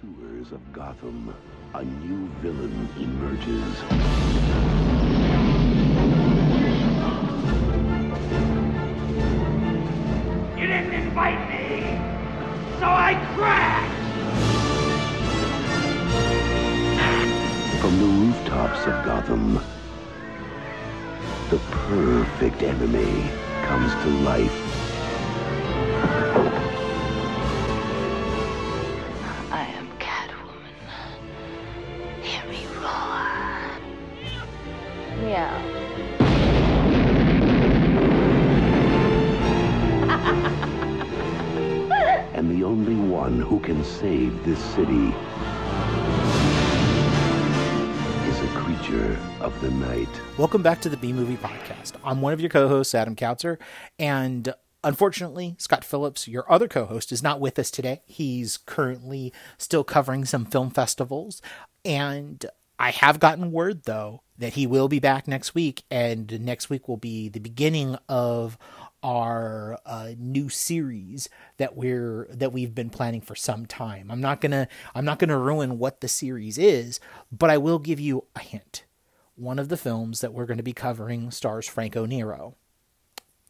sewers of Gotham, a new villain emerges. You didn't invite me, so I crashed! From the rooftops of Gotham, the perfect enemy comes to life. One who can save this city is a creature of the night. Welcome back to the B Movie Podcast. I'm one of your co hosts, Adam Kautzer, and unfortunately, Scott Phillips, your other co host, is not with us today. He's currently still covering some film festivals, and I have gotten word, though, that he will be back next week, and next week will be the beginning of our uh, new series that we're that we've been planning for some time. I'm not gonna I'm not gonna ruin what the series is, but I will give you a hint. One of the films that we're going to be covering stars Franco Nero.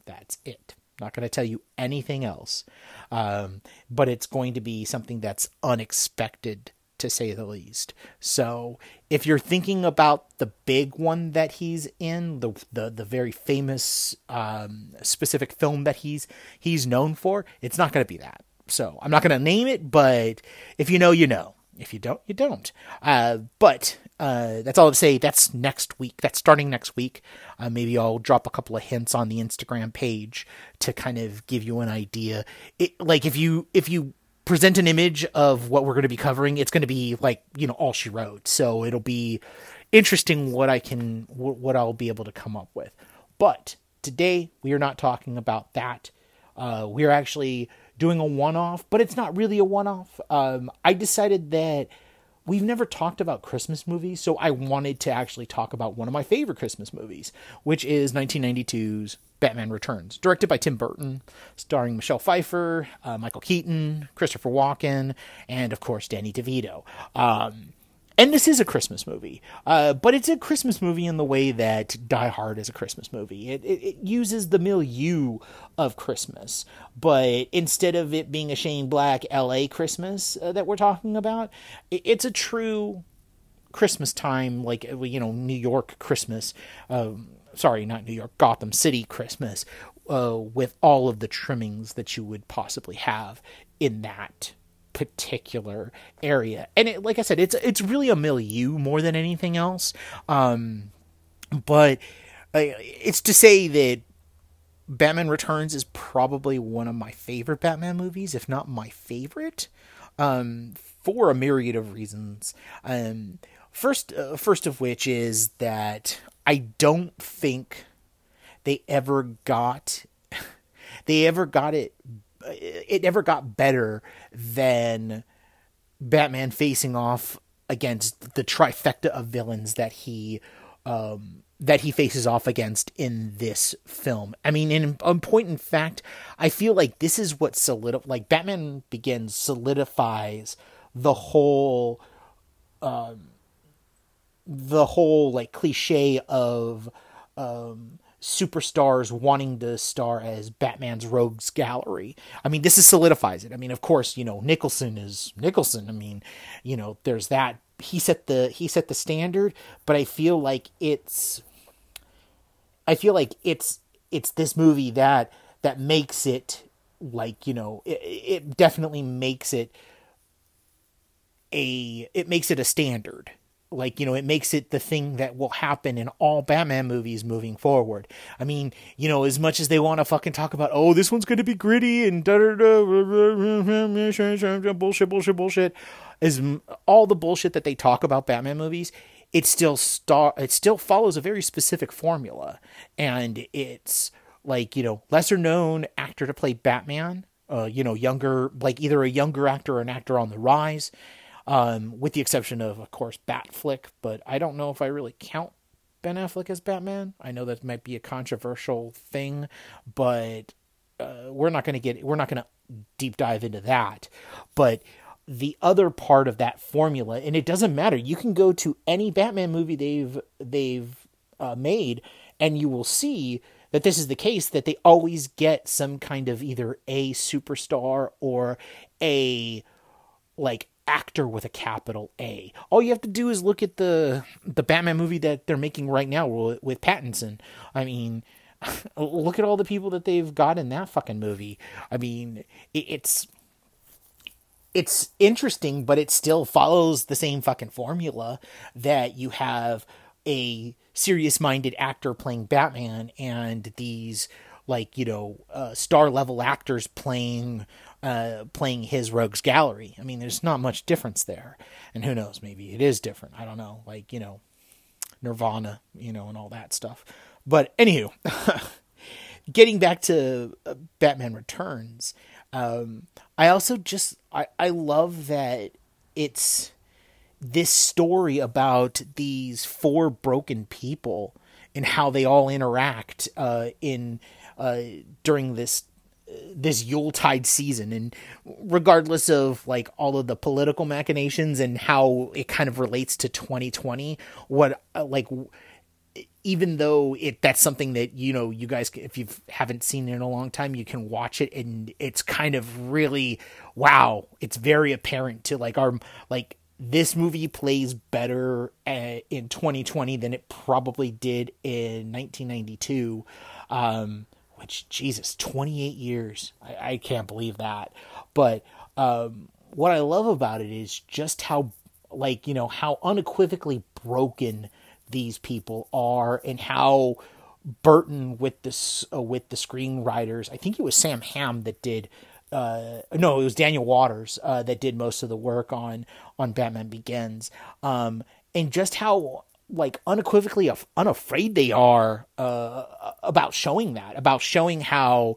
That's it. Not going to tell you anything else, um, but it's going to be something that's unexpected to say the least. So if you're thinking about the big one that he's in, the the, the very famous um, specific film that he's he's known for, it's not going to be that. So I'm not going to name it, but if you know, you know. If you don't, you don't. Uh, but uh, that's all to say. That's next week. That's starting next week. Uh, maybe I'll drop a couple of hints on the Instagram page to kind of give you an idea. It, like if you if you present an image of what we're going to be covering, it's going to be like you know all she wrote. So it'll be interesting what I can what I'll be able to come up with. But today we are not talking about that. Uh, we're actually doing a one-off, but it's not really a one-off. Um, I decided that we've never talked about Christmas movies, so I wanted to actually talk about one of my favorite Christmas movies, which is 1992's Batman Returns, directed by Tim Burton, starring Michelle Pfeiffer, uh, Michael Keaton, Christopher Walken, and of course Danny DeVito. Um, and this is a Christmas movie, uh, but it's a Christmas movie in the way that Die Hard is a Christmas movie. It, it, it uses the milieu of Christmas, but instead of it being a Shane Black LA Christmas uh, that we're talking about, it, it's a true Christmas time, like you know New York Christmas. Um, sorry, not New York, Gotham City Christmas, uh, with all of the trimmings that you would possibly have in that particular area. And it, like I said, it's it's really a milieu more than anything else. Um, but uh, it's to say that Batman Returns is probably one of my favorite Batman movies, if not my favorite, um, for a myriad of reasons. Um, first, uh, first of which is that I don't think they ever got they ever got it it never got better than Batman facing off against the trifecta of villains that he um, that he faces off against in this film. I mean, in, in point in fact, I feel like this is what solid like Batman Begins solidifies the whole um, the whole like cliche of um, superstars wanting to star as Batman's rogues gallery. I mean, this is solidifies it. I mean, of course, you know, Nicholson is Nicholson. I mean, you know, there's that he set the he set the standard, but I feel like it's I feel like it's it's this movie that that makes it like, you know, it, it definitely makes it a it makes it a standard like you know it makes it the thing that will happen in all batman movies moving forward. I mean you know as much as they want to fucking talk about oh this one's going to be gritty and da da da bullshit bullshit bullshit is all the bullshit that they talk about batman movies it still star it still follows a very specific formula. And it's like you know lesser known actor to play batman uh, you know younger like either a younger actor or an actor on the rise um, with the exception of, of course, Batfleck. But I don't know if I really count Ben Affleck as Batman. I know that might be a controversial thing, but uh, we're not going to get we're not going to deep dive into that. But the other part of that formula, and it doesn't matter. You can go to any Batman movie they've they've uh, made, and you will see that this is the case. That they always get some kind of either a superstar or a like actor with a capital A. All you have to do is look at the the Batman movie that they're making right now with, Pattinson. I mean, look at all the people that they've got in that fucking movie. I mean, it, it's it's interesting, but it still follows the same fucking formula that you have a serious minded actor playing Batman and these like you know uh, star level actors playing uh, playing his rogues gallery. I mean, there's not much difference there, and who knows? Maybe it is different. I don't know. Like you know, Nirvana, you know, and all that stuff. But anywho, getting back to uh, Batman Returns, um, I also just I, I love that it's this story about these four broken people and how they all interact uh, in uh, during this this Yuletide season, and regardless of like all of the political machinations and how it kind of relates to 2020, what uh, like even though it that's something that you know you guys if you haven't seen it in a long time you can watch it and it's kind of really wow it's very apparent to like our like this movie plays better uh, in 2020 than it probably did in 1992 um which jesus 28 years i, I can't believe that but um what i love about it is just how like you know how unequivocally broken these people are and how Burton with this uh, with the screenwriters. I think it was Sam Hamm that did. Uh, no, it was Daniel Waters uh, that did most of the work on on Batman Begins, um, and just how like unequivocally unafraid they are uh, about showing that, about showing how.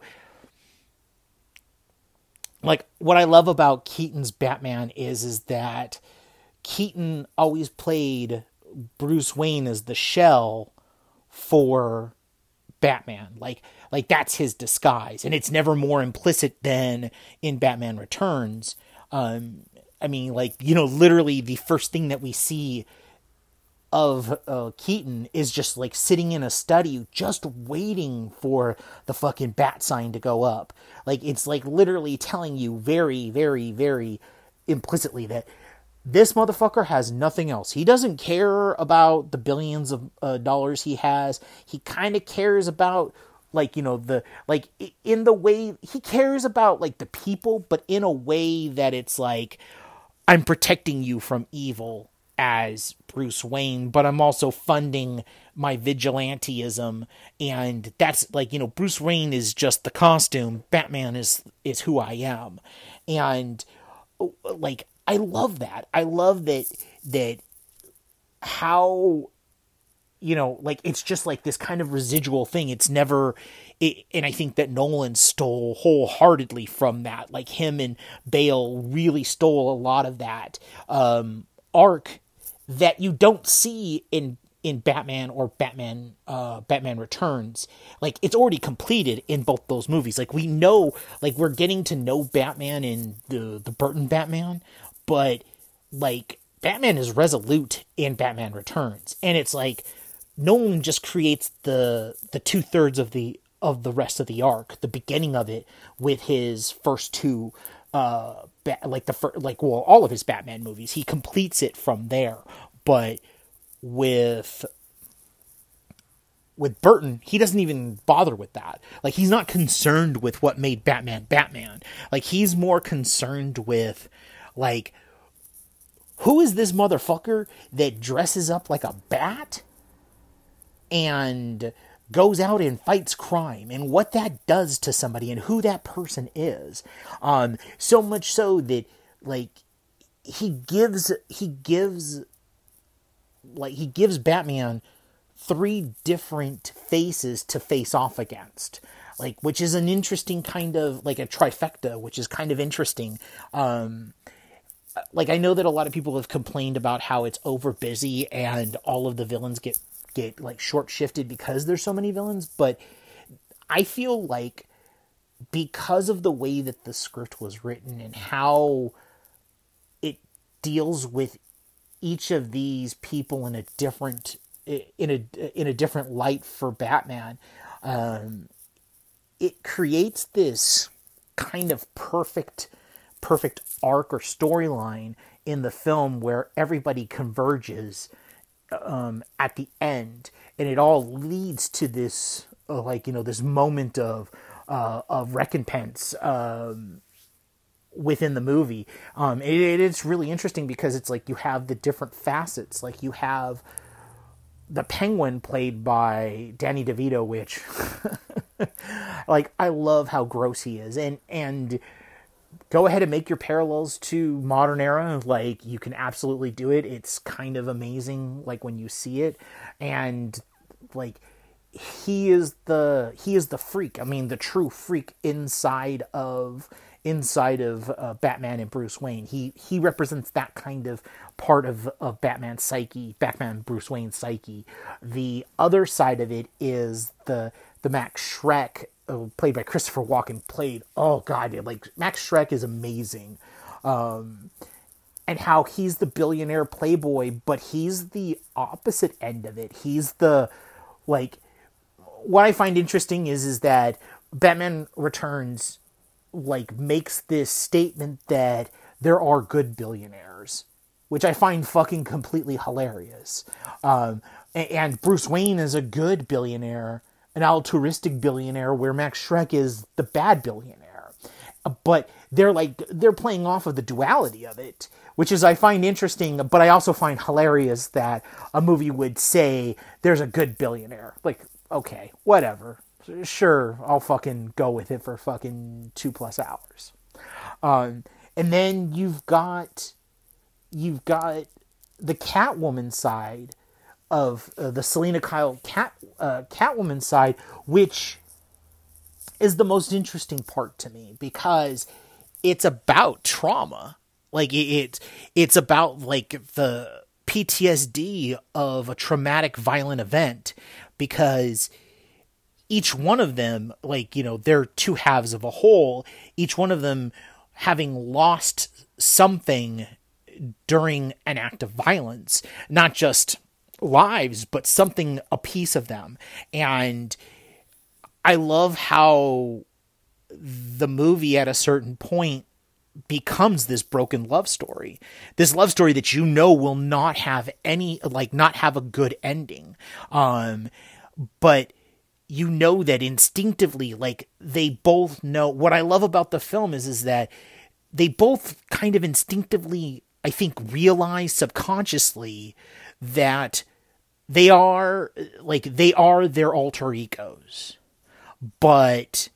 Like what I love about Keaton's Batman is is that Keaton always played Bruce Wayne as the shell for Batman. Like like that's his disguise, and it's never more implicit than in Batman Returns. Um, I mean, like you know, literally the first thing that we see of uh, Keaton is just like sitting in a study, just waiting for the fucking bat sign to go up. Like it's like literally telling you very, very, very implicitly that this motherfucker has nothing else. He doesn't care about the billions of uh, dollars he has. He kind of cares about like you know the like in the way he cares about like the people but in a way that it's like I'm protecting you from evil as Bruce Wayne, but I'm also funding my vigilanteism. And that's like you know Bruce Wayne is just the costume, Batman is is who I am. And like I love that. I love that that how you know like it's just like this kind of residual thing. It's never it, and i think that nolan stole wholeheartedly from that. Like him and bale really stole a lot of that um arc that you don't see in in batman or batman uh batman returns. Like it's already completed in both those movies. Like we know like we're getting to know batman in the the burton batman but like Batman is resolute in Batman Returns, and it's like Nolan just creates the the two thirds of the of the rest of the arc, the beginning of it with his first two, uh, ba- like the first, like well, all of his Batman movies. He completes it from there, but with with Burton, he doesn't even bother with that. Like he's not concerned with what made Batman Batman. Like he's more concerned with like who is this motherfucker that dresses up like a bat and goes out and fights crime and what that does to somebody and who that person is. Um, so much so that like he gives he gives like he gives Batman three different faces to face off against like which is an interesting kind of like a trifecta which is kind of interesting um like I know that a lot of people have complained about how it's over busy and all of the villains get get like short shifted because there's so many villains, but I feel like because of the way that the script was written and how it deals with each of these people in a different in a in a different light for Batman. Um, it creates this kind of perfect perfect arc or storyline in the film where everybody converges um, at the end, and it all leads to this uh, like you know this moment of uh, of recompense um, within the movie. Um, it, it's really interesting because it's like you have the different facets. Like you have the Penguin played by Danny DeVito, which like I love how gross he is, and and go ahead and make your parallels to modern era. Like you can absolutely do it. It's kind of amazing like when you see it. And like he is the he is the freak. I mean the true freak inside of inside of uh, batman and bruce wayne. He he represents that kind of part of of batman's psyche batman bruce wayne's psyche. The other side of it is the the max shreck uh, played by Christopher Walken, played oh god, like Max Shreck is amazing, um, and how he's the billionaire playboy, but he's the opposite end of it. He's the like what I find interesting is is that Batman Returns like makes this statement that there are good billionaires, which I find fucking completely hilarious. Um, and Bruce Wayne is a good billionaire an altruistic billionaire where Max Shreck is the bad billionaire. But they're like they're playing off of the duality of it, which is I find interesting, but I also find hilarious that a movie would say there's a good billionaire. Like, okay, whatever. Sure, I'll fucking go with it for fucking two plus hours. Um, and then you've got you've got the Catwoman side of uh, the Selina Kyle Cat uh, Catwoman side, which is the most interesting part to me because it's about trauma. Like it's it's about like the PTSD of a traumatic violent event because each one of them like you know they're two halves of a whole each one of them having lost something during an act of violence not just lives, but something, a piece of them. And I love how the movie at a certain point becomes this broken love story. This love story that you know will not have any, like, not have a good ending. Um, but you know that instinctively, like, they both know. What I love about the film is, is that they both kind of instinctively, I think, realize subconsciously that they are like they are their alter egos. But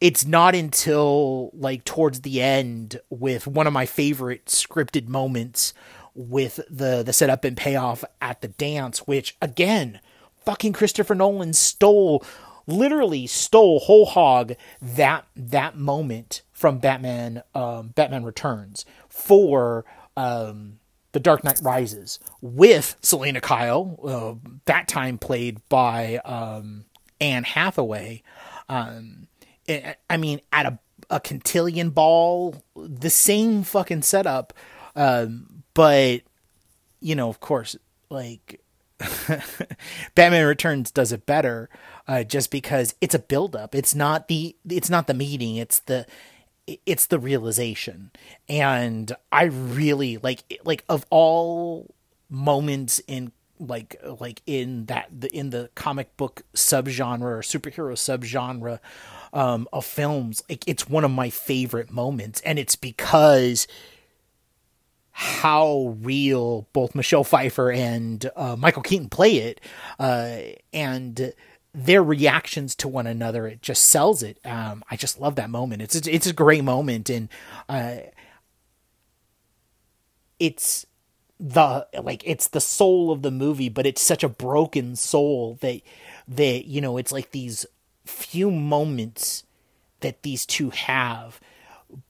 it's not until like towards the end with one of my favorite scripted moments with the the setup and payoff at the dance which again fucking Christopher Nolan stole literally stole whole hog that that moment from Batman um, Batman Returns for um, the Dark Knight Rises with Selina Kyle, uh, that time played by um, Anne Hathaway. Um, I mean, at a, a cotillion ball, the same fucking setup, um, but you know, of course, like Batman Returns does it better, uh, just because it's a buildup. It's not the it's not the meeting. It's the it's the realization. And i really like like of all moments in like like in that the in the comic book subgenre or superhero subgenre um of films like it's one of my favorite moments. And it's because how real both Michelle Pfeiffer and uh, Michael Keaton play it uh and their reactions to one another it just sells it. Um, i just love that moment. It's it's a great moment and uh, it's the like it's the soul of the movie but it's such a broken soul that that you know it's like these few moments that these two have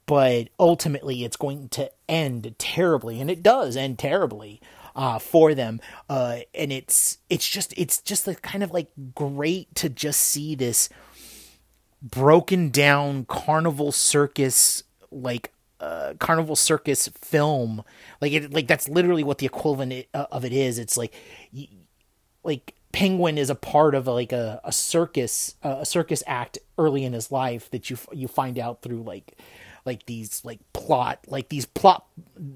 but ultimately it's going to end terribly and it does end terribly uh, for them. Uh, and it's it's just it's just like kind of like great to just see this broken down carnival circus like uh, carnival circus film like it like that's literally what the equivalent uh, of it is it's like like penguin is a part of like a, a circus uh, a circus act early in his life that you you find out through like like these like plot like these plot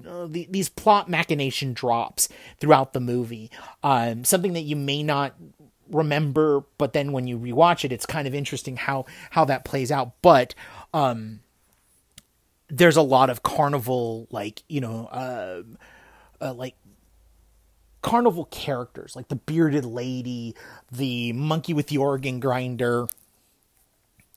uh, the, these plot machination drops throughout the movie. Um something that you may not remember but then when you rewatch it it's kind of interesting how how that plays out. But um there's a lot of carnival like you know uh, uh like carnival characters like the bearded lady the monkey with the organ grinder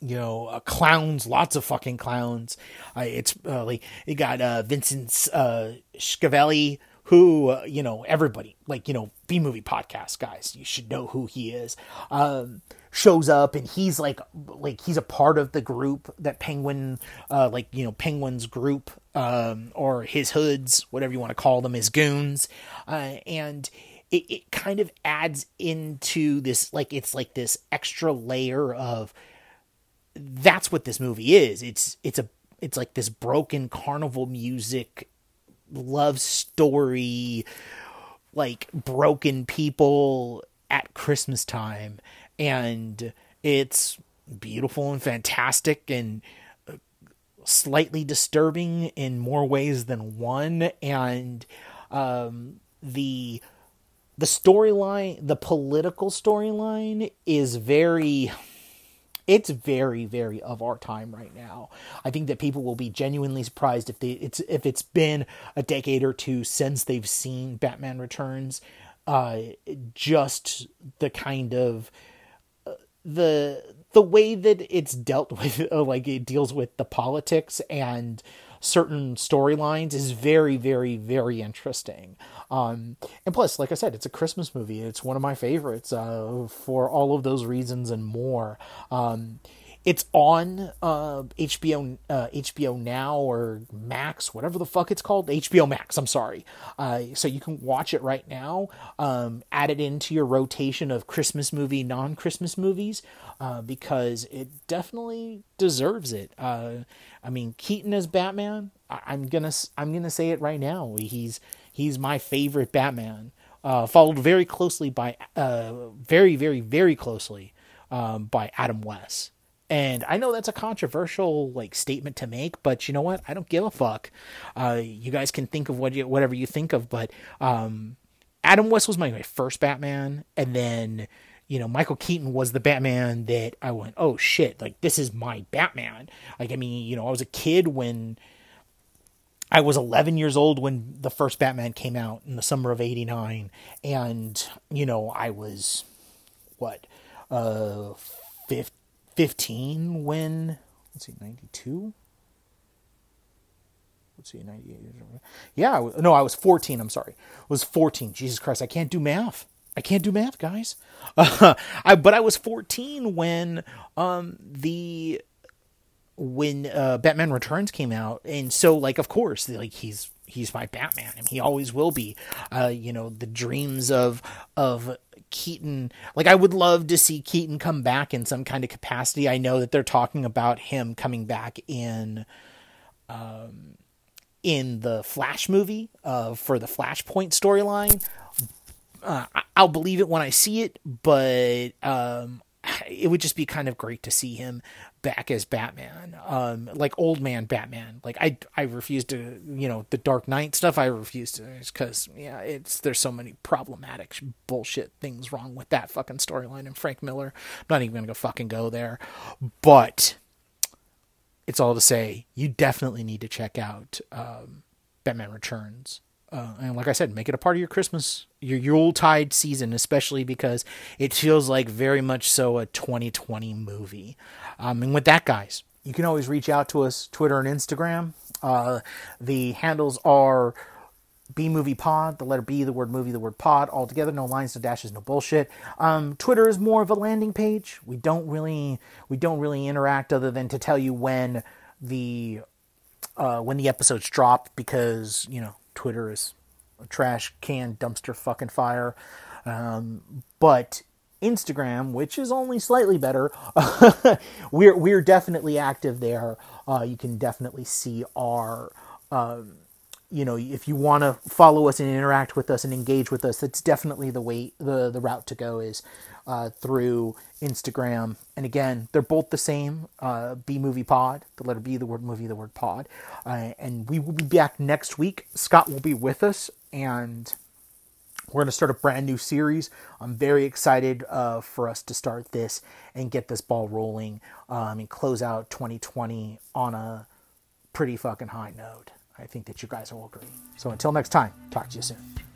you know, uh, clowns, lots of fucking clowns. It's uh, like you got uh, Vincent uh, Schiavelli, who uh, you know everybody like you know B movie podcast guys, you should know who he is. Um, shows up and he's like like he's a part of the group that Penguin, uh, like you know Penguin's group um, or his hoods, whatever you want to call them, his goons, and it, it kind of adds into this like it's like this extra layer of that's what this movie is. It's it's a it's like this broken carnival music love story like broken people at Christmas time and it's beautiful and fantastic and slightly disturbing in more ways than one and um, the the storyline the political storyline is very it's very very of our time right now. I think that people will be genuinely surprised if they it's if it's been a decade or two since they've seen batman returns. Uh just the kind of uh, the the way that it's dealt with uh, like it deals with the politics and certain storylines is very very very interesting um, and plus, like I said, it's a Christmas movie. It's one of my favorites uh, for all of those reasons and more. Um, it's on uh, HBO uh, HBO Now or Max, whatever the fuck it's called. HBO Max. I'm sorry. Uh, so you can watch it right now. Um, add it into your rotation of Christmas movie, non Christmas movies, uh, because it definitely deserves it. Uh, I mean, Keaton as Batman. I- I'm gonna I'm gonna say it right now. He's He's my favorite Batman. Uh, followed very closely by, uh, very, very, very closely um, by Adam West. And I know that's a controversial like statement to make, but you know what? I don't give a fuck. Uh, you guys can think of what you, whatever you think of, but um, Adam West was my, my first Batman, and then you know Michael Keaton was the Batman that I went, oh shit, like this is my Batman. Like I mean, you know, I was a kid when I was 11 years old when the first Batman came out in the summer of 89 and you know I was what uh 15 when let's see 92 let's see 98 yeah no I was 14 I'm sorry. I was 14 Jesus Christ I can't do math. I can't do math guys. Uh, I, but I was 14 when um the when uh, Batman Returns came out, and so like of course like he's he's my Batman, and he always will be. Uh, you know the dreams of of Keaton. Like I would love to see Keaton come back in some kind of capacity. I know that they're talking about him coming back in. Um, in the Flash movie uh, for the Flashpoint storyline. Uh, I'll believe it when I see it, but um, it would just be kind of great to see him back as Batman, um, like old man Batman. Like I, I refuse to, you know, the Dark Knight stuff. I refuse to, because yeah, it's there's so many problematic bullshit things wrong with that fucking storyline and Frank Miller. I'm not even gonna go fucking go there, but it's all to say you definitely need to check out um, Batman Returns. Uh, and like I said, make it a part of your Christmas, your Yuletide season, especially because it feels like very much so a 2020 movie. Um, and with that, guys, you can always reach out to us, Twitter and Instagram. Uh, the handles are B Movie Pod, the letter B, the word movie, the word pod, all together, no lines, no dashes, no bullshit. Um, Twitter is more of a landing page. We don't really, we don't really interact other than to tell you when the, uh, when the episodes drop because you know Twitter is a trash can dumpster fucking fire. Um, but Instagram, which is only slightly better. we're we're definitely active there. Uh, you can definitely see our. Um, you know, if you want to follow us and interact with us and engage with us, that's definitely the way the the route to go is uh, through Instagram. And again, they're both the same. Uh, B Movie Pod, the letter B, the word movie, the word pod. Uh, and we will be back next week. Scott will be with us, and we're going to start a brand new series. I'm very excited uh, for us to start this and get this ball rolling um, and close out 2020 on a pretty fucking high note. I think that you guys will agree. So until next time, talk to you soon.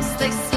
Moss they